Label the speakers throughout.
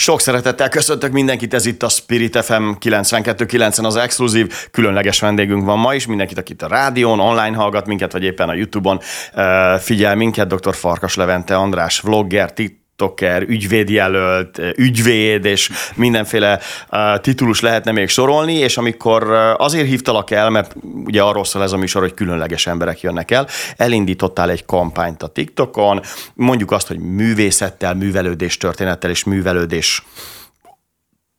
Speaker 1: Sok szeretettel köszöntök mindenkit, ez itt a Spirit FM 92.9-en az exkluzív, különleges vendégünk van ma is, mindenkit, akit a rádión, online hallgat minket, vagy éppen a Youtube-on figyel minket, dr. Farkas Levente András, vlogger, TikToker, ügyvédjelölt, ügyvéd, és mindenféle titulus lehetne még sorolni, és amikor azért hívtalak el, mert ugye arról szól ez a műsor, hogy különleges emberek jönnek el, elindítottál egy kampányt a TikTokon, mondjuk azt, hogy művészettel, művelődés történettel és művelődés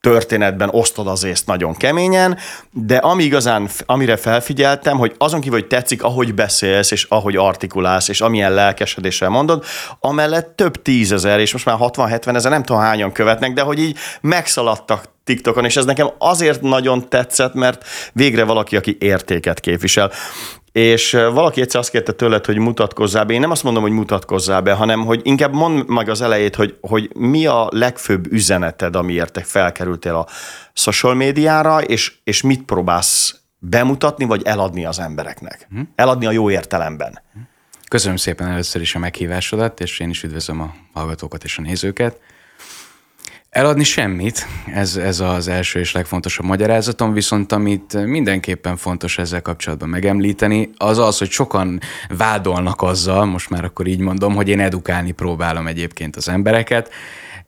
Speaker 1: történetben osztod az észt nagyon keményen, de ami igazán, amire felfigyeltem, hogy azon kívül, hogy tetszik, ahogy beszélsz, és ahogy artikulálsz, és amilyen lelkesedéssel mondod, amellett több tízezer, és most már 60-70 ezer, nem tudom hányan követnek, de hogy így megszaladtak TikTokon, és ez nekem azért nagyon tetszett, mert végre valaki, aki értéket képvisel. És valaki egyszer azt kérte tőled, hogy mutatkozzál be. Én nem azt mondom, hogy mutatkozzál be, hanem hogy inkább mondd meg az elejét, hogy, hogy mi a legfőbb üzeneted, amiért te felkerültél a social médiára, és, és mit próbálsz bemutatni, vagy eladni az embereknek. Hm? Eladni a jó értelemben.
Speaker 2: Köszönöm szépen először is a meghívásodat, és én is üdvözlöm a hallgatókat és a nézőket. Eladni semmit, ez, ez az első és legfontosabb magyarázatom, viszont amit mindenképpen fontos ezzel kapcsolatban megemlíteni, az az, hogy sokan vádolnak azzal, most már akkor így mondom, hogy én edukálni próbálom egyébként az embereket,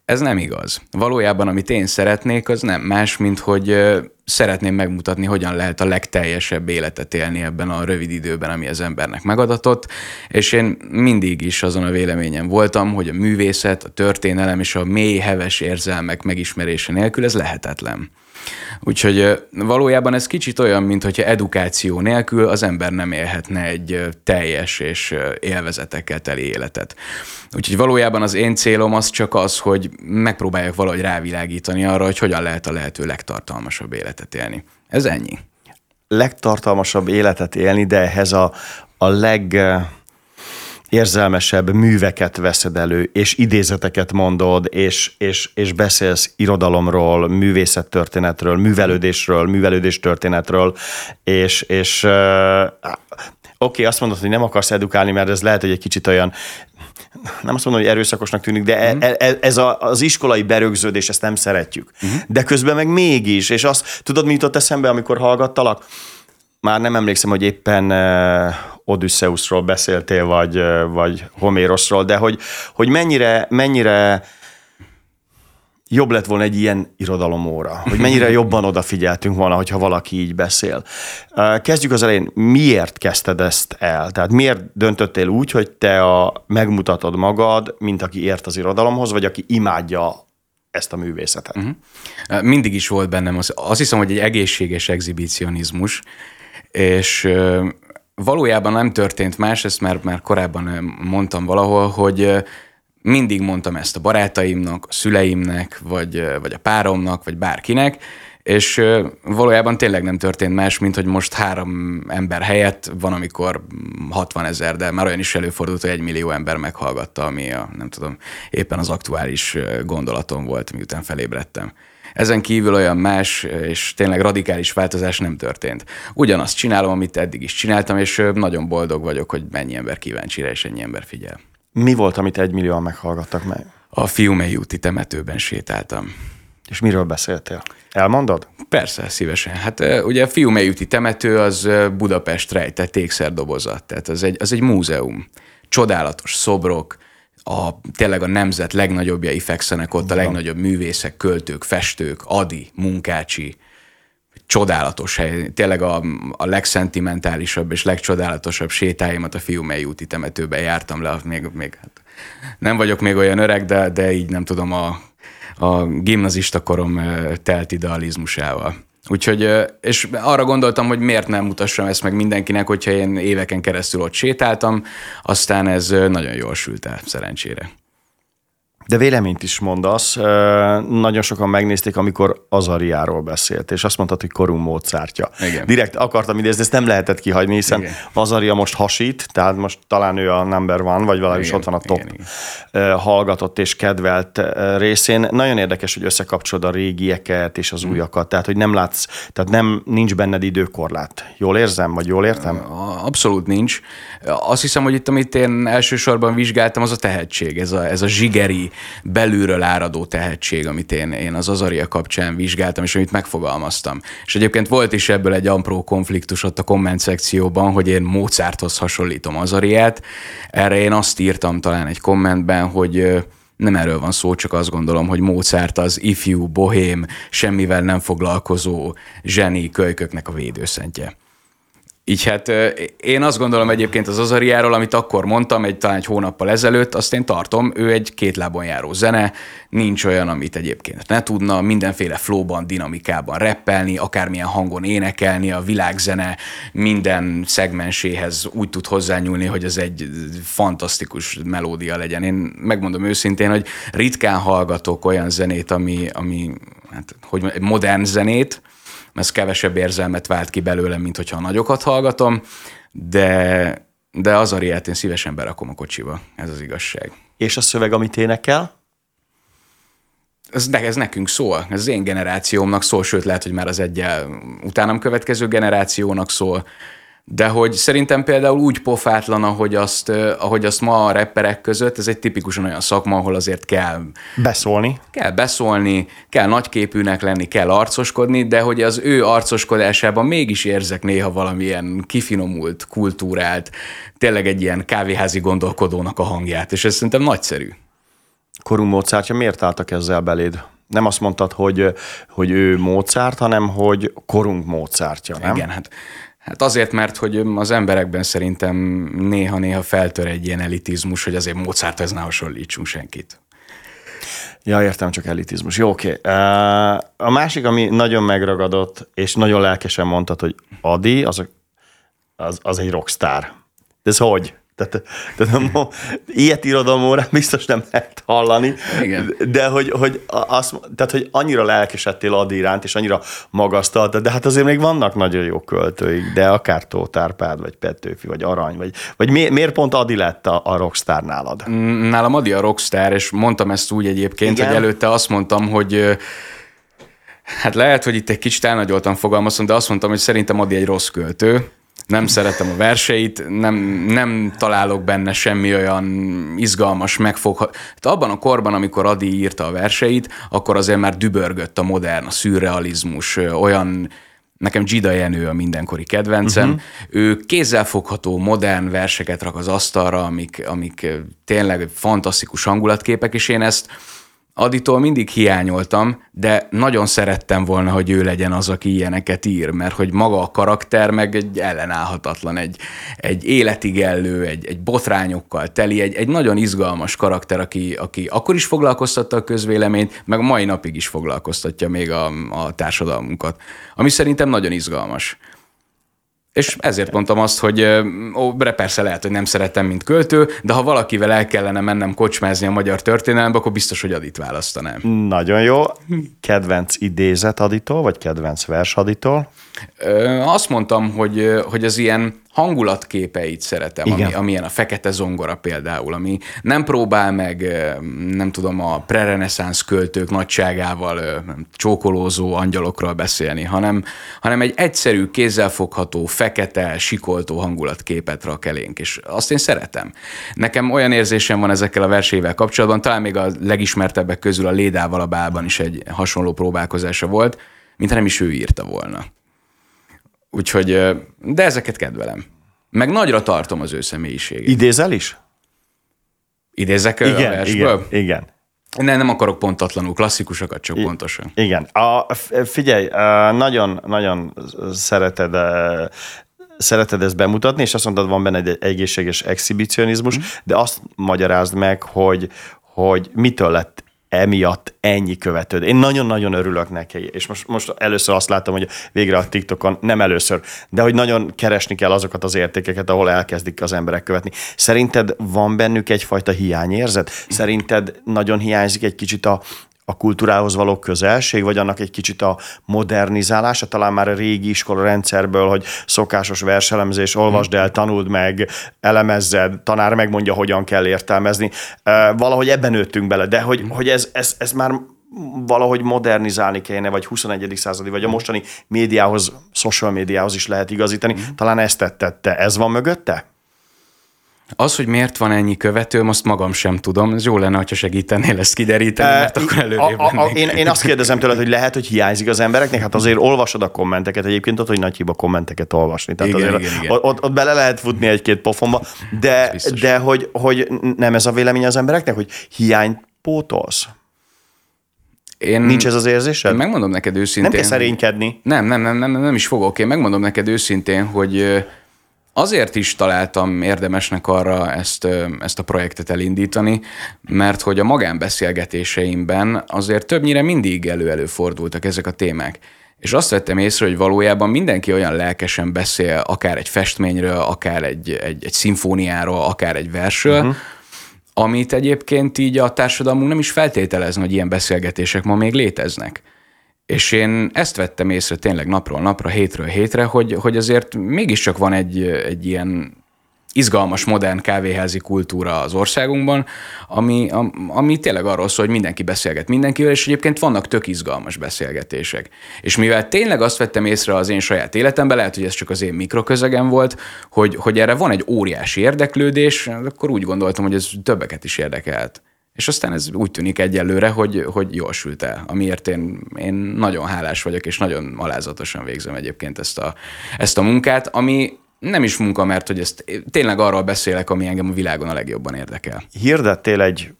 Speaker 2: ez nem igaz. Valójában, amit én szeretnék, az nem más, mint hogy szeretném megmutatni, hogyan lehet a legteljesebb életet élni ebben a rövid időben, ami az embernek megadatott, és én mindig is azon a véleményen voltam, hogy a művészet, a történelem és a mély, heves érzelmek megismerése nélkül ez lehetetlen. Úgyhogy valójában ez kicsit olyan, mint hogyha edukáció nélkül az ember nem élhetne egy teljes és élvezetekkel teli életet. Úgyhogy valójában az én célom az csak az, hogy megpróbáljak valahogy rávilágítani arra, hogy hogyan lehet a lehető legtartalmasabb életet élni. Ez ennyi.
Speaker 1: Legtartalmasabb életet élni, de ehhez a, a leg érzelmesebb műveket veszed elő, és idézeteket mondod, és, és, és beszélsz irodalomról, művészettörténetről, művelődésről, művelődéstörténetről, és, és uh, oké, okay, azt mondod, hogy nem akarsz edukálni, mert ez lehet, hogy egy kicsit olyan nem azt mondom, hogy erőszakosnak tűnik, de uh-huh. ez a, az iskolai berögződés, ezt nem szeretjük. Uh-huh. De közben meg mégis, és azt tudod, mi jutott eszembe, amikor hallgattalak? Már nem emlékszem, hogy éppen Odysseusról beszéltél, vagy, vagy Homérosról, de hogy, hogy mennyire, mennyire jobb lett volna egy ilyen irodalomóra, hogy mennyire jobban odafigyeltünk volna, hogyha valaki így beszél. Kezdjük az elején, miért kezdted ezt el? Tehát miért döntöttél úgy, hogy te a, megmutatod magad, mint aki ért az irodalomhoz, vagy aki imádja ezt a művészetet?
Speaker 2: Uh-huh. Mindig is volt bennem, az, azt hiszem, hogy egy egészséges exhibicionizmus, és valójában nem történt más, ezt már, már korábban mondtam valahol, hogy mindig mondtam ezt a barátaimnak, a szüleimnek, vagy, vagy a páromnak, vagy bárkinek, és valójában tényleg nem történt más, mint hogy most három ember helyett van, amikor 60 ezer, de már olyan is előfordult, hogy egy millió ember meghallgatta, ami a, nem tudom, éppen az aktuális gondolatom volt, miután felébredtem. Ezen kívül olyan más és tényleg radikális változás nem történt. Ugyanazt csinálom, amit eddig is csináltam, és nagyon boldog vagyok, hogy mennyi ember kíváncsi rá, és ennyi ember figyel.
Speaker 1: Mi volt, amit egy millióan meghallgattak meg?
Speaker 2: A Fiumei úti temetőben sétáltam.
Speaker 1: És miről beszéltél? Elmondod?
Speaker 2: Persze, szívesen. Hát ugye a Fiumei úti temető az Budapest rejtett ékszerdobozat, tehát az egy, az egy múzeum. Csodálatos szobrok, a, tényleg a nemzet legnagyobbjai fekszenek ott, a legnagyobb művészek, költők, festők, Adi, Munkácsi, csodálatos hely, tényleg a, a legszentimentálisabb és legcsodálatosabb sétáimat a Fiumei úti temetőben jártam le, még, még hát nem vagyok még olyan öreg, de, de így nem tudom, a, a gimnazista korom telt idealizmusával. Úgyhogy, és arra gondoltam, hogy miért nem mutassam ezt meg mindenkinek, hogyha én éveken keresztül ott sétáltam, aztán ez nagyon jól sült el, szerencsére.
Speaker 1: De véleményt is mondasz. Nagyon sokan megnézték, amikor Azariáról beszélt, és azt mondtad, hogy korunk módszertja. Igen. Direkt akartam idézni, ezt nem lehetett kihagyni, hiszen igen. Azaria most hasít, tehát most talán ő a number one, vagy valahogy ott van a top igen, igen. hallgatott és kedvelt részén. Nagyon érdekes, hogy összekapcsolod a régieket és az mm. újakat, tehát hogy nem látsz, tehát nem nincs benned időkorlát. Jól érzem, vagy jól értem?
Speaker 2: Abszolút nincs. Azt hiszem, hogy itt, amit én elsősorban vizsgáltam, az a tehetség, ez a, ez a zsigeri, belülről áradó tehetség, amit én, én az Azaria kapcsán vizsgáltam, és amit megfogalmaztam. És egyébként volt is ebből egy ampró konfliktus ott a komment szekcióban, hogy én Mozarthoz hasonlítom Azariát. Erre én azt írtam talán egy kommentben, hogy nem erről van szó, csak azt gondolom, hogy Mozart az ifjú, bohém, semmivel nem foglalkozó zseni kölyköknek a védőszentje. Így hát én azt gondolom egyébként az Azariáról, amit akkor mondtam, egy talán egy hónappal ezelőtt, azt én tartom, ő egy két lábon járó zene, nincs olyan, amit egyébként ne tudna, mindenféle flowban, dinamikában reppelni, akármilyen hangon énekelni, a világzene minden szegmenséhez úgy tud hozzányúlni, hogy ez egy fantasztikus melódia legyen. Én megmondom őszintén, hogy ritkán hallgatok olyan zenét, ami, ami hát, hogy modern zenét, ez kevesebb érzelmet vált ki belőlem, mint hogyha a nagyokat hallgatom, de, de az a riát én szívesen berakom a kocsiba, ez az igazság.
Speaker 1: És a szöveg, amit énekel?
Speaker 2: Ez, de ez nekünk szól, ez az én generációmnak szól, sőt lehet, hogy már az egyel utánam következő generációnak szól de hogy szerintem például úgy pofátlan, ahogy azt, ahogy azt ma a rapperek között, ez egy tipikusan olyan szakma, ahol azért kell
Speaker 1: beszólni.
Speaker 2: Kell beszólni, kell nagyképűnek lenni, kell arcoskodni, de hogy az ő arcoskodásában mégis érzek néha valamilyen kifinomult, kultúrált, tényleg egy ilyen kávéházi gondolkodónak a hangját, és ez szerintem nagyszerű.
Speaker 1: Korunk Mozartja miért álltak ezzel beléd? Nem azt mondtad, hogy, hogy ő Mozart, hanem hogy korunk Mozartja, nem?
Speaker 2: Igen, hát Hát azért, mert hogy az emberekben szerintem néha-néha feltör egy ilyen elitizmus, hogy azért Mozarthoz ne hasonlítsunk senkit.
Speaker 1: Ja, értem, csak elitizmus. Jó, oké. Okay. A másik, ami nagyon megragadott, és nagyon lelkesen mondtad, hogy Adi, az, az, az egy rockstar. De ez hogy? Tehát, tehát ilyet irodalomórán biztos nem hallani, Igen. de hogy, hogy, az, tehát, hogy annyira lelkesedtél Adi iránt, és annyira magasztaltad, de hát azért még vannak nagyon jó költőik, de akár Tóth Árpád, vagy Petőfi, vagy Arany, vagy, vagy mi, miért pont Adi lett a, a rockstar nálad?
Speaker 2: Nálam Adi a rockstar, és mondtam ezt úgy egyébként, Igen? hogy előtte azt mondtam, hogy Hát lehet, hogy itt egy kicsit elnagyoltan fogalmazom, de azt mondtam, hogy szerintem Adi egy rossz költő, nem szeretem a verseit, nem, nem találok benne semmi olyan izgalmas, megfogható. Hát abban a korban, amikor Adi írta a verseit, akkor azért már dübörgött a modern, a szürrealizmus, olyan Nekem Gida Jenő a mindenkori kedvencem. Uh-huh. Ő kézzelfogható, modern verseket rak az asztalra, amik, amik tényleg fantasztikus hangulatképek, és én ezt Aditól mindig hiányoltam, de nagyon szerettem volna, hogy ő legyen az, aki ilyeneket ír, mert hogy maga a karakter meg egy ellenállhatatlan, egy, egy életigellő, egy, egy botrányokkal teli, egy, egy nagyon izgalmas karakter, aki, aki akkor is foglalkoztatta a közvéleményt, meg a mai napig is foglalkoztatja még a, a társadalmunkat, ami szerintem nagyon izgalmas. És ezért mondtam azt, hogy ó, persze lehet, hogy nem szeretem, mint költő, de ha valakivel el kellene mennem kocsmázni a magyar történelembe, akkor biztos, hogy Adit választanám.
Speaker 1: Nagyon jó. Kedvenc idézet Aditól, vagy kedvenc vers Aditól?
Speaker 2: Azt mondtam, hogy, hogy az ilyen hangulatképeit szeretem, ami, amilyen a fekete zongora például, ami nem próbál meg, nem tudom, a prereneszánsz költők nagyságával csókolózó angyalokról beszélni, hanem, hanem egy egyszerű, kézzelfogható, fekete, sikoltó hangulatképet rak elénk, és azt én szeretem. Nekem olyan érzésem van ezekkel a versével kapcsolatban, talán még a legismertebbek közül a Lédával a bálban is egy hasonló próbálkozása volt, mintha nem is ő írta volna. Úgyhogy, de ezeket kedvelem. Meg nagyra tartom az ő személyiségét.
Speaker 1: Idézel is?
Speaker 2: Idézek igen, a
Speaker 1: versből? Igen, igen.
Speaker 2: Ne, nem akarok pontatlanul, klasszikusokat csak I- pontosan.
Speaker 1: Igen. A, figyelj, nagyon, nagyon szereted szereted ezt bemutatni, és azt mondtad, van benne egy egészséges exhibicionizmus, mm. de azt magyarázd meg, hogy, hogy mitől lett emiatt ennyi követőd. Én nagyon-nagyon örülök neki, és most, most először azt látom, hogy végre a TikTokon, nem először, de hogy nagyon keresni kell azokat az értékeket, ahol elkezdik az emberek követni. Szerinted van bennük egyfajta hiányérzet? Szerinted nagyon hiányzik egy kicsit a, a kultúrához való közelség, vagy annak egy kicsit a modernizálása, talán már a régi iskola rendszerből, hogy szokásos verselemzés, olvasd el, tanuld meg, elemezzed, tanár megmondja, hogyan kell értelmezni. Valahogy ebben nőttünk bele, de hogy, hogy ez, ez, ez már valahogy modernizálni kéne, vagy 21. századi, vagy a mostani médiához, social médiához is lehet igazítani. Talán ezt tette. Ez van mögötte?
Speaker 2: Az, hogy miért van ennyi követőm, azt magam sem tudom. Ez jó lenne, ha segítenél ezt kideríteni, mert akkor előrébb
Speaker 1: a, a, a, én, én azt kérdezem tőled, hogy lehet, hogy hiányzik az embereknek? Hát azért olvasod a kommenteket, egyébként ott, hogy nagy hiba kommenteket olvasni. Tehát igen, azért igen, igen. Ott, ott, bele lehet futni egy-két pofonba, de, de hogy, hogy nem ez a vélemény az embereknek, hogy hiány pótolsz? Én, Nincs ez az érzésed?
Speaker 2: Én megmondom neked őszintén. Nem
Speaker 1: kell szerénykedni.
Speaker 2: Nem, nem, nem, nem, nem is fogok. Én megmondom neked őszintén, hogy azért is találtam érdemesnek arra ezt, ezt a projektet elindítani, mert hogy a magánbeszélgetéseimben azért többnyire mindig elő-elő fordultak ezek a témák. És azt vettem észre, hogy valójában mindenki olyan lelkesen beszél, akár egy festményről, akár egy, egy, egy szimfóniáról, akár egy versről, uh-huh amit egyébként így a társadalmunk nem is feltételezne, hogy ilyen beszélgetések ma még léteznek. És én ezt vettem észre tényleg napról napra, hétről hétre, hogy, hogy azért mégiscsak van egy, egy ilyen izgalmas, modern kávéházi kultúra az országunkban, ami, ami tényleg arról szól, hogy mindenki beszélget mindenkivel, és egyébként vannak tök izgalmas beszélgetések. És mivel tényleg azt vettem észre az én saját életemben, lehet, hogy ez csak az én mikroközegem volt, hogy, hogy erre van egy óriási érdeklődés, akkor úgy gondoltam, hogy ez többeket is érdekelt. És aztán ez úgy tűnik egyelőre, hogy, hogy jól sült el, amiért én, én nagyon hálás vagyok, és nagyon alázatosan végzem egyébként ezt a, ezt a munkát, ami nem is munka, mert hogy ezt tényleg arról beszélek, ami engem a világon a legjobban érdekel.
Speaker 1: Hirdettél egy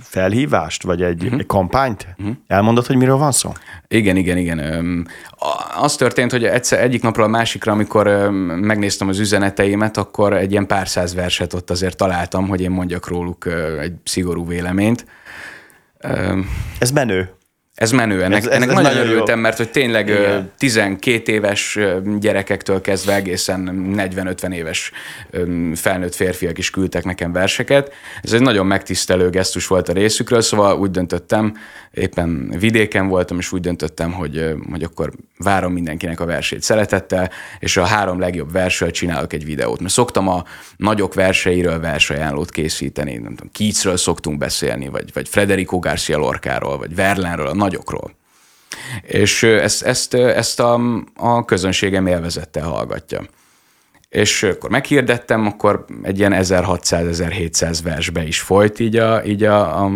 Speaker 1: felhívást, vagy egy, uh-huh. egy kampányt? Uh-huh. Elmondod, hogy miről van szó?
Speaker 2: Igen, igen, igen. Az történt, hogy egyszer egyik napról a másikra, amikor megnéztem az üzeneteimet, akkor egy ilyen pár száz verset ott azért találtam, hogy én mondjak róluk egy szigorú véleményt.
Speaker 1: Ez menő.
Speaker 2: Ez menő, ennek, ez, ez, ennek ez nagyon, örültem, mert hogy tényleg Igen. 12 éves gyerekektől kezdve egészen 40-50 éves felnőtt férfiak is küldtek nekem verseket. Ez egy nagyon megtisztelő gesztus volt a részükről, szóval úgy döntöttem, éppen vidéken voltam, és úgy döntöttem, hogy, hogy akkor várom mindenkinek a versét szeretettel, és a három legjobb versről csinálok egy videót. Mert szoktam a nagyok verseiről versajánlót készíteni, nem tudom, Keatsről szoktunk beszélni, vagy, vagy Federico Garcia Lorcáról, vagy Verlenről, a nagyokról. És ezt, ezt, ezt a, a közönségem élvezettel hallgatja és akkor meghirdettem, akkor egy ilyen 1600-1700 versbe is folyt így a... Így a, a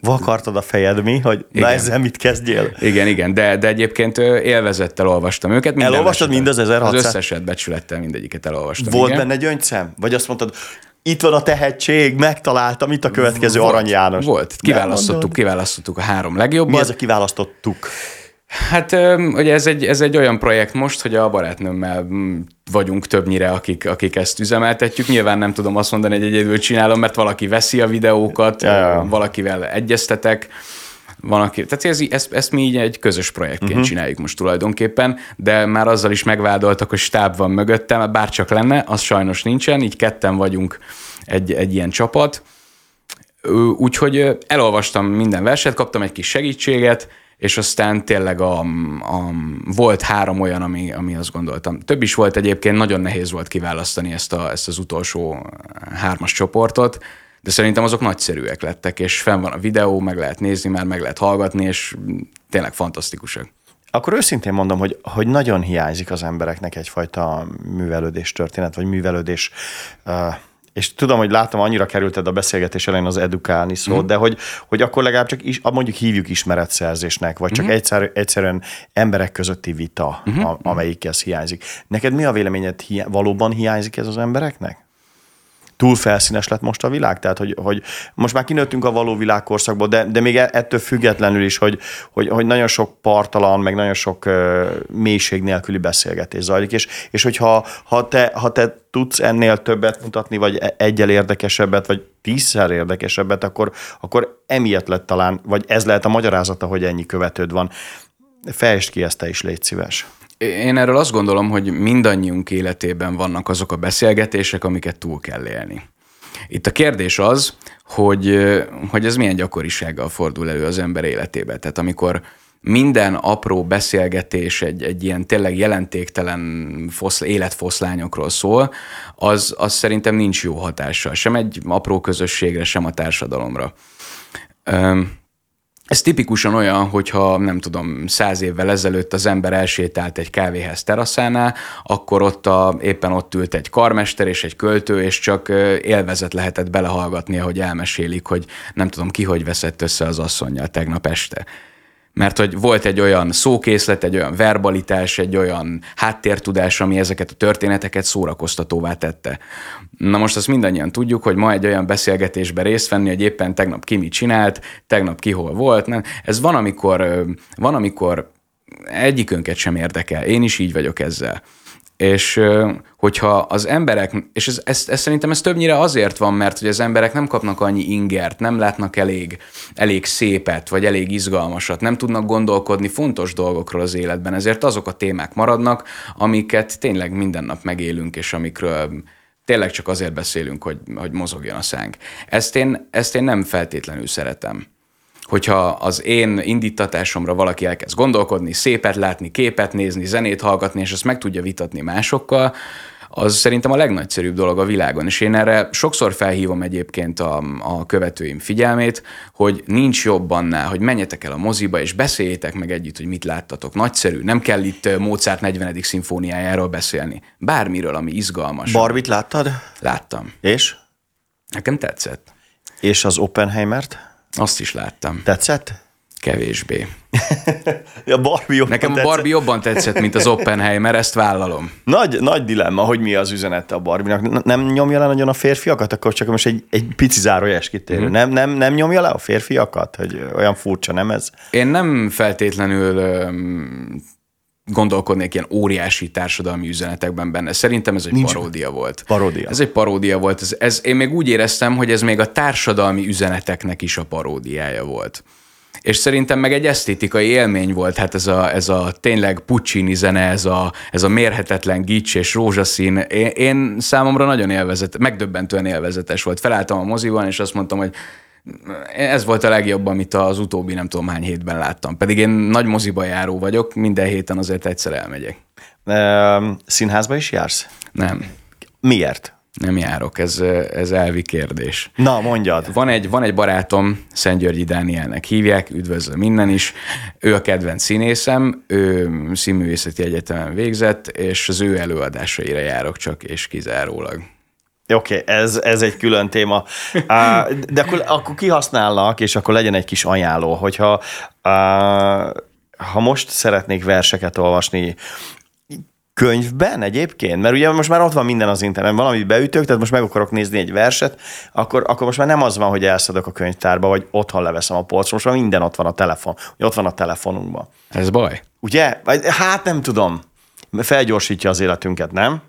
Speaker 1: Vakartad a fejed mi, hogy igen. na ezzel mit kezdjél?
Speaker 2: Igen, igen, de, de egyébként élvezettel olvastam őket.
Speaker 1: Minden Elolvastad mind az 1600?
Speaker 2: Az összeset becsülettel mindegyiket elolvastam.
Speaker 1: Volt igen. benne gyöngyszem? Vagy azt mondtad, itt van a tehetség, megtaláltam, itt a következő
Speaker 2: volt,
Speaker 1: Arany János.
Speaker 2: Volt, kiválasztottuk, kiválasztottuk a három legjobbat. Mi
Speaker 1: ez a kiválasztottuk?
Speaker 2: Hát ugye ez egy, ez egy olyan projekt most, hogy a barátnőmmel mm, vagyunk többnyire, akik, akik ezt üzemeltetjük. Nyilván nem tudom azt mondani, hogy egyedül csinálom, mert valaki veszi a videókat, ja, ja. valakivel egyeztetek, van, aki, tehát ez, ezt, ezt mi így egy közös projektként uh-huh. csináljuk most tulajdonképpen, de már azzal is megvádoltak, hogy stáb van mögöttem, bár csak lenne, az sajnos nincsen, így ketten vagyunk egy, egy ilyen csapat. Úgyhogy elolvastam minden verset, kaptam egy kis segítséget, és aztán tényleg a, a, volt három olyan, ami, ami azt gondoltam. Több is volt egyébként, nagyon nehéz volt kiválasztani ezt, a, ezt az utolsó hármas csoportot, de szerintem azok nagyszerűek lettek, és fenn van a videó, meg lehet nézni, már meg lehet hallgatni, és tényleg fantasztikusak.
Speaker 1: Akkor őszintén mondom, hogy, hogy nagyon hiányzik az embereknek egyfajta művelődés történet, vagy művelődés uh, és tudom, hogy látom, annyira kerülted a beszélgetés elején az edukálni szót, mm. de hogy, hogy akkor legalább csak is, mondjuk hívjuk ismeretszerzésnek, vagy csak mm. egyszer, egyszerűen emberek közötti vita, mm. a, amelyik ez hiányzik. Neked mi a véleményed, hiá, valóban hiányzik ez az embereknek? Túl felszínes lett most a világ? Tehát, hogy, hogy most már kinőttünk a való világkorszakból, de, de még e- ettől függetlenül is, hogy, hogy, hogy nagyon sok partalan, meg nagyon sok uh, mélység nélküli beszélgetés zajlik, és, és hogyha ha te, ha te tudsz ennél többet mutatni, vagy e- egyel érdekesebbet, vagy tízszer érdekesebbet, akkor, akkor emiatt lett talán, vagy ez lehet a magyarázata, hogy ennyi követőd van. Fejtsd ki ezt te is, légy szíves.
Speaker 2: Én erről azt gondolom, hogy mindannyiunk életében vannak azok a beszélgetések, amiket túl kell élni. Itt a kérdés az, hogy, hogy ez milyen gyakorisággal fordul elő az ember életébe. Tehát amikor minden apró beszélgetés egy, egy ilyen tényleg jelentéktelen foszl, életfoszlányokról szól, az, az szerintem nincs jó hatással, sem egy apró közösségre, sem a társadalomra. Ez tipikusan olyan, hogyha nem tudom, száz évvel ezelőtt az ember elsétált egy kávéház teraszánál, akkor ott a, éppen ott ült egy karmester és egy költő, és csak élvezet lehetett belehallgatni, ahogy elmesélik, hogy nem tudom ki, hogy veszett össze az asszonyjal tegnap este mert hogy volt egy olyan szókészlet, egy olyan verbalitás, egy olyan háttértudás, ami ezeket a történeteket szórakoztatóvá tette. Na most azt mindannyian tudjuk, hogy ma egy olyan beszélgetésbe részt venni, hogy éppen tegnap ki mit csinált, tegnap ki hol volt. Nem? Ez van, amikor, van, amikor egyikünket sem érdekel. Én is így vagyok ezzel. És hogyha az emberek, és ez, ez, ez szerintem ez többnyire azért van, mert hogy az emberek nem kapnak annyi ingert, nem látnak elég, elég szépet, vagy elég izgalmasat, nem tudnak gondolkodni fontos dolgokról az életben, ezért azok a témák maradnak, amiket tényleg minden nap megélünk, és amikről tényleg csak azért beszélünk, hogy, hogy mozogjon a szánk. Ezt én, ezt én nem feltétlenül szeretem hogyha az én indítatásomra valaki elkezd gondolkodni, szépet látni, képet nézni, zenét hallgatni, és ezt meg tudja vitatni másokkal, az szerintem a legnagyszerűbb dolog a világon. És én erre sokszor felhívom egyébként a, a követőim figyelmét, hogy nincs jobb annál, hogy menjetek el a moziba, és beszéljétek meg együtt, hogy mit láttatok. Nagyszerű, nem kell itt Mozart 40. szimfóniájáról beszélni. Bármiről, ami izgalmas.
Speaker 1: Barbit láttad?
Speaker 2: Láttam.
Speaker 1: És?
Speaker 2: Nekem tetszett.
Speaker 1: És az Oppenheimert?
Speaker 2: Azt is láttam.
Speaker 1: Tetszett?
Speaker 2: Kevésbé.
Speaker 1: a Barbie jobban
Speaker 2: Nekem a Barbie jobban tetszett, mint az Oppenheimer, ezt vállalom.
Speaker 1: Nagy, nagy dilemma, hogy mi az üzenete a Barbie-nak. Nem nyomja le nagyon a férfiakat? Akkor csak most egy, egy pici zárójes kitérő. Mm. Nem, nem, nem nyomja le a férfiakat? Hogy olyan furcsa, nem ez?
Speaker 2: Én nem feltétlenül um, gondolkodnék ilyen óriási társadalmi üzenetekben benne. Szerintem ez egy Nincs paródia volt.
Speaker 1: Paródia.
Speaker 2: Ez egy paródia volt. Ez, ez, én még úgy éreztem, hogy ez még a társadalmi üzeneteknek is a paródiája volt. És szerintem meg egy esztétikai élmény volt, hát ez a, ez a tényleg Puccini zene, ez a, ez a mérhetetlen gics és rózsaszín. Én, én számomra nagyon élvezet, megdöbbentően élvezetes volt. Felálltam a moziban, és azt mondtam, hogy ez volt a legjobb, amit az utóbbi nem tudom hány hétben láttam. Pedig én nagy moziba járó vagyok, minden héten azért egyszer elmegyek.
Speaker 1: Színházba is jársz?
Speaker 2: Nem.
Speaker 1: Miért?
Speaker 2: Nem járok, ez, ez elvi kérdés.
Speaker 1: Na, mondjad.
Speaker 2: Van egy, van egy barátom, Szentgyörgyi Dánielnek hívják, üdvözlöm minden is. Ő a kedvenc színészem, ő színművészeti egyetemen végzett, és az ő előadásaira járok csak, és kizárólag.
Speaker 1: Oké, okay, ez, ez egy külön téma. De akkor, akkor kihasználnak, és akkor legyen egy kis ajánló, hogyha ha most szeretnék verseket olvasni, könyvben egyébként? Mert ugye most már ott van minden az interneten, valamit beütök, tehát most meg akarok nézni egy verset, akkor, akkor most már nem az van, hogy elszadok a könyvtárba, vagy otthon leveszem a polcra, most már minden ott van a telefon, ott van a telefonunkban.
Speaker 2: Ez baj.
Speaker 1: Ugye? Hát nem tudom. Felgyorsítja az életünket, nem?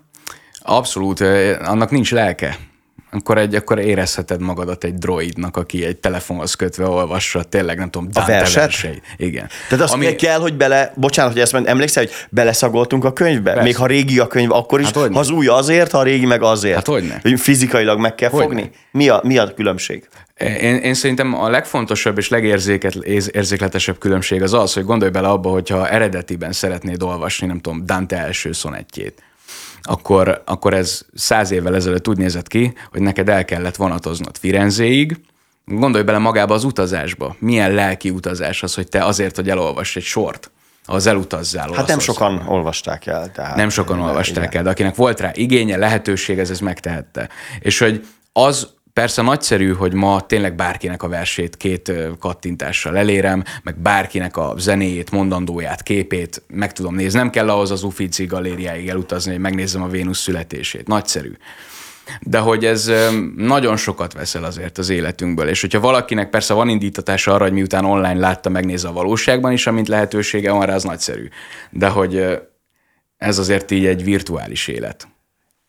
Speaker 2: Abszolút, annak nincs lelke. Akkor, egy, akkor érezheted magadat egy droidnak, aki egy telefonhoz kötve olvassa, tényleg nem tudom,
Speaker 1: Dante a verset?
Speaker 2: verseit. Igen.
Speaker 1: Tehát azt Ami... kell, hogy bele, bocsánat, hogy ezt mondom, emlékszel, hogy beleszagoltunk a könyvbe? Persze. Még ha régi a könyv, akkor is, hát, ha az új azért, ha a régi meg azért.
Speaker 2: Hát hogyne.
Speaker 1: Hogy fizikailag meg kell hogyne. fogni. Mi a, mi a különbség?
Speaker 2: Én, én szerintem a legfontosabb és legérzékletesebb különbség az az, hogy gondolj bele abba, hogyha eredetiben szeretnéd olvasni, nem tudom, Dante első szonettjét akkor, akkor ez száz évvel ezelőtt úgy nézett ki, hogy neked el kellett vonatoznod Firenzéig, Gondolj bele magába az utazásba. Milyen lelki utazás az, hogy te azért, hogy elolvass egy sort, az elutazzál.
Speaker 1: Hát nem sokan olvasták el. Tehát
Speaker 2: nem sokan olvasták igen. el, de akinek volt rá igénye, lehetőség, ez, ez megtehette. És hogy az Persze nagyszerű, hogy ma tényleg bárkinek a versét két kattintással elérem, meg bárkinek a zenéjét, mondandóját, képét meg tudom nézni. Nem kell ahhoz az Uffizi galériáig elutazni, hogy megnézzem a Vénusz születését. Nagyszerű. De hogy ez nagyon sokat veszel azért az életünkből, és hogyha valakinek persze van indítatása arra, hogy miután online látta, megnézze a valóságban is, amint lehetősége van rá, az nagyszerű. De hogy ez azért így egy virtuális élet.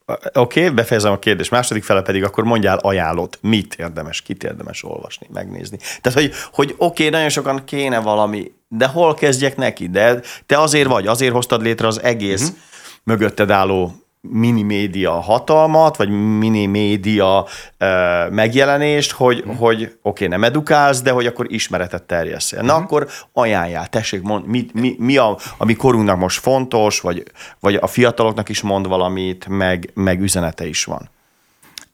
Speaker 1: Oké, okay, befejezem a kérdést. Második fele pedig akkor mondjál ajánlót. Mit érdemes, kit érdemes olvasni, megnézni. Tehát, hogy, hogy oké, okay, nagyon sokan kéne valami, de hol kezdjek neki? De te azért vagy, azért hoztad létre az egész uh-huh. mögötted álló minimédia hatalmat, vagy minimédia uh, megjelenést, hogy, mm. hogy oké, okay, nem edukálsz, de hogy akkor ismeretet terjeszél. Na mhm. akkor ajánljál, tessék, mond, mi, mi, mi a, ami korunknak most fontos, vagy, vagy a fiataloknak is mond valamit, meg, meg üzenete is van.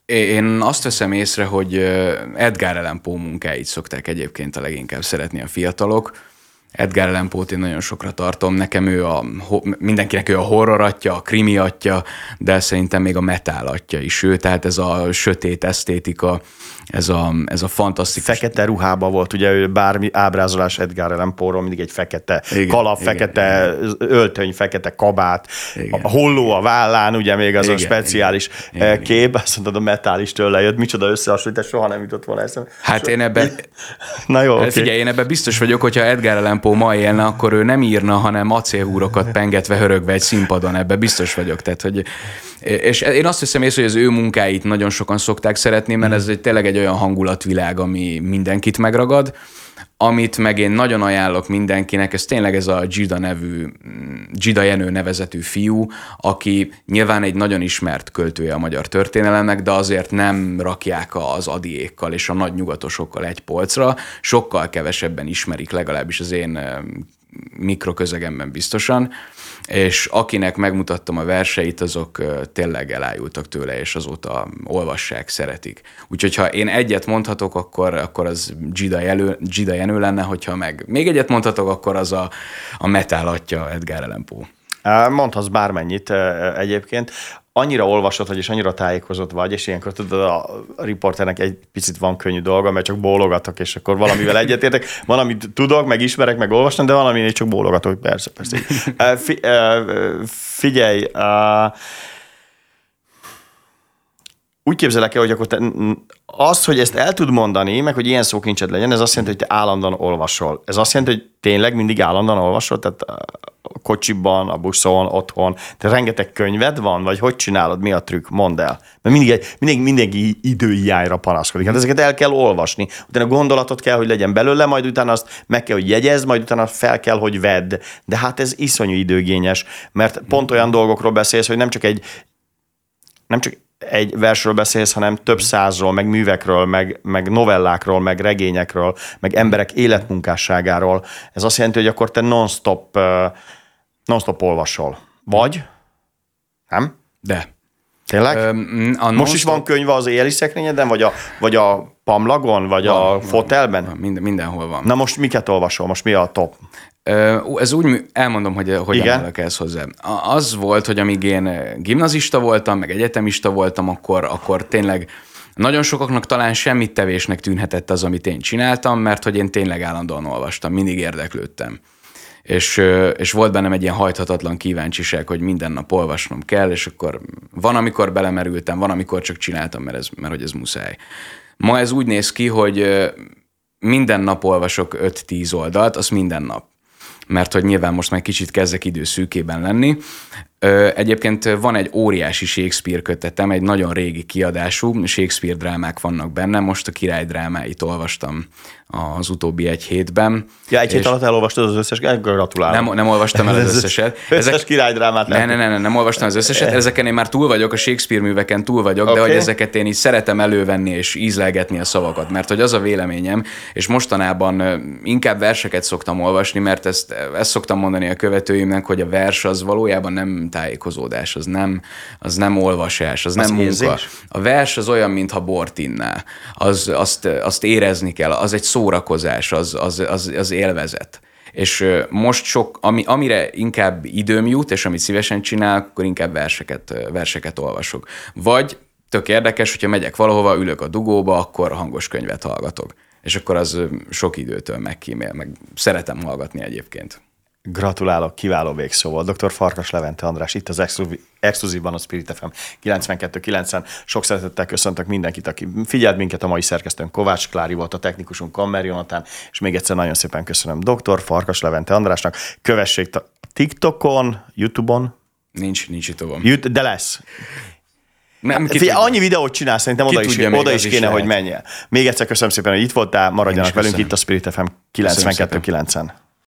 Speaker 2: Én azt veszem észre, hogy Edgar Allan Poe munkáit szokták egyébként a leginkább szeretni a fiatalok. Edgar Allan Poe-t én nagyon sokra tartom, nekem ő a, mindenkinek ő a horror atya, a krimi atya, de szerintem még a metal atya is ő, tehát ez a sötét esztétika, ez a, ez a fantasztikus.
Speaker 1: Fekete ruhába volt, ugye ő bármi ábrázolás Edgar Allan Poe-ról mindig egy fekete igen, kalap, igen, fekete igen. öltöny, fekete kabát, igen. a holló a vállán, ugye még az igen, a speciális igen, kép, igen. azt mondod, a metal is tőle jött, micsoda összehasonlítás, soha nem jutott volna eszem.
Speaker 2: Hát én ebben,
Speaker 1: Na jó,
Speaker 2: okay. figyelj, én ebben biztos vagyok, hogyha Edgar Allan Poe ma élne, akkor ő nem írna, hanem acélhúrokat pengetve, hörögve egy színpadon, ebben biztos vagyok. Tehát, hogy, és én azt hiszem észre, hogy az ő munkáit nagyon sokan szokták szeretni, mert ez egy, tényleg egy olyan hangulatvilág, ami mindenkit megragad. Amit meg én nagyon ajánlok mindenkinek, ez tényleg ez a Gida nevű, Gida Jenő nevezetű fiú, aki nyilván egy nagyon ismert költője a magyar történelemnek, de azért nem rakják az adiékkal és a nagy nyugatosokkal egy polcra, sokkal kevesebben ismerik, legalábbis az én mikroközegemben biztosan, és akinek megmutattam a verseit, azok tényleg elájultak tőle, és azóta olvassák, szeretik. Úgyhogy ha én egyet mondhatok, akkor, akkor az Gida, jelő, Gida Jenő lenne, hogyha meg még egyet mondhatok, akkor az a, a metal atya Edgar Allan Poe.
Speaker 1: Mondhatsz bármennyit egyébként annyira olvasott vagy, és annyira tájékozott vagy, és ilyenkor tudod, a riporternek egy picit van könnyű dolga, mert csak bólogatok, és akkor valamivel egyetértek. Van, amit tudok, meg ismerek, meg olvastam, de valami csak bólogatok, persze, persze. Figyelj, úgy képzelek el, hogy akkor te az, hogy ezt el tud mondani, meg hogy ilyen szókincsed legyen, ez azt jelenti, hogy te állandóan olvasol. Ez azt jelenti, hogy tényleg mindig állandóan olvasol, tehát a kocsiban, a buszon, otthon, te rengeteg könyved van, vagy hogy csinálod, mi a trükk, mondd el. Mert mindig, mindig mindenki időhiányra panaszkodik. Hát ezeket el kell olvasni, utána gondolatot kell, hogy legyen belőle, majd utána azt meg kell, hogy jegyezd, majd utána fel kell, hogy vedd. De hát ez iszonyú időgényes, mert pont olyan dolgokról beszélsz, hogy nem csak egy nem csak egy versről beszélsz, hanem több százról, meg művekről, meg, meg novellákról, meg regényekről, meg emberek életmunkásságáról. Ez azt jelenti, hogy akkor te non-stop, non-stop olvasol. Vagy? Nem?
Speaker 2: De.
Speaker 1: Tényleg? Ö, a Most is van könyv az éli szekrényeden, vagy a, vagy a pamlagon, vagy van, a fotelben?
Speaker 2: Van, minden, mindenhol van.
Speaker 1: Na most miket olvasol? Most mi a top?
Speaker 2: Ez úgy, elmondom, hogy hogyan állok ezt hozzá. Az volt, hogy amíg én gimnazista voltam, meg egyetemista voltam, akkor, akkor tényleg nagyon sokaknak talán semmit tevésnek tűnhetett az, amit én csináltam, mert hogy én tényleg állandóan olvastam, mindig érdeklődtem. És, és volt bennem egy ilyen hajthatatlan kíváncsiság, hogy minden nap olvasnom kell, és akkor van, amikor belemerültem, van, amikor csak csináltam, mert, ez, mert hogy ez muszáj. Ma ez úgy néz ki, hogy minden nap olvasok 5-10 oldalt, az minden nap mert hogy nyilván most már kicsit kezdek időszűkében lenni. Egyébként van egy óriási Shakespeare kötetem, egy nagyon régi kiadású, Shakespeare drámák vannak benne, most a király drámáit olvastam az utóbbi egy hétben.
Speaker 1: Ja, egy hét alatt elolvastad az összes, gratulálok.
Speaker 2: Nem, nem olvastam el az összeset.
Speaker 1: Ezek... Összes királydrámát
Speaker 2: nem. Ne, ne, ne, nem olvastam az összeset. Ezeken én már túl vagyok, a Shakespeare műveken túl vagyok, okay. de hogy ezeket én így szeretem elővenni és ízlelgetni a szavakat, mert hogy az a véleményem, és mostanában inkább verseket szoktam olvasni, mert ezt, ezt szoktam mondani a követőimnek, hogy a vers az valójában nem tájékozódás, az nem, az nem olvasás, az, az nem érzés? munka. A vers az olyan, mintha bort inná. Az, azt, azt érezni kell, az egy szórakozás, az, az, az, az élvezet. És most sok, ami, amire inkább időm jut, és amit szívesen csinál, akkor inkább verseket, verseket olvasok. Vagy tök érdekes, hogyha megyek valahova, ülök a dugóba, akkor hangos könyvet hallgatok. És akkor az sok időtől megkímél, meg szeretem hallgatni egyébként.
Speaker 1: Gratulálok, kiváló végszó volt. Dr. Farkas Levente András, itt az exkluzívban a Spirit FM 92.9-en. Sok szeretettel köszöntök mindenkit, aki figyelt minket, a mai szerkesztőnk Kovács Klári volt, a technikusunk Kammer Jonatán, és még egyszer nagyon szépen köszönöm Dr. Farkas Levente Andrásnak. Kövessék a TikTokon, YouTube-on.
Speaker 2: Nincs, nincs YouTube-on.
Speaker 1: De lesz. Nem, Figyelj, annyi videót csinálsz, szerintem oda is, oda is kéne, is hogy menjél. Még egyszer köszönöm szépen, hogy itt voltál, maradjanak velünk köszönöm. itt a Spirit FM 92.9-en.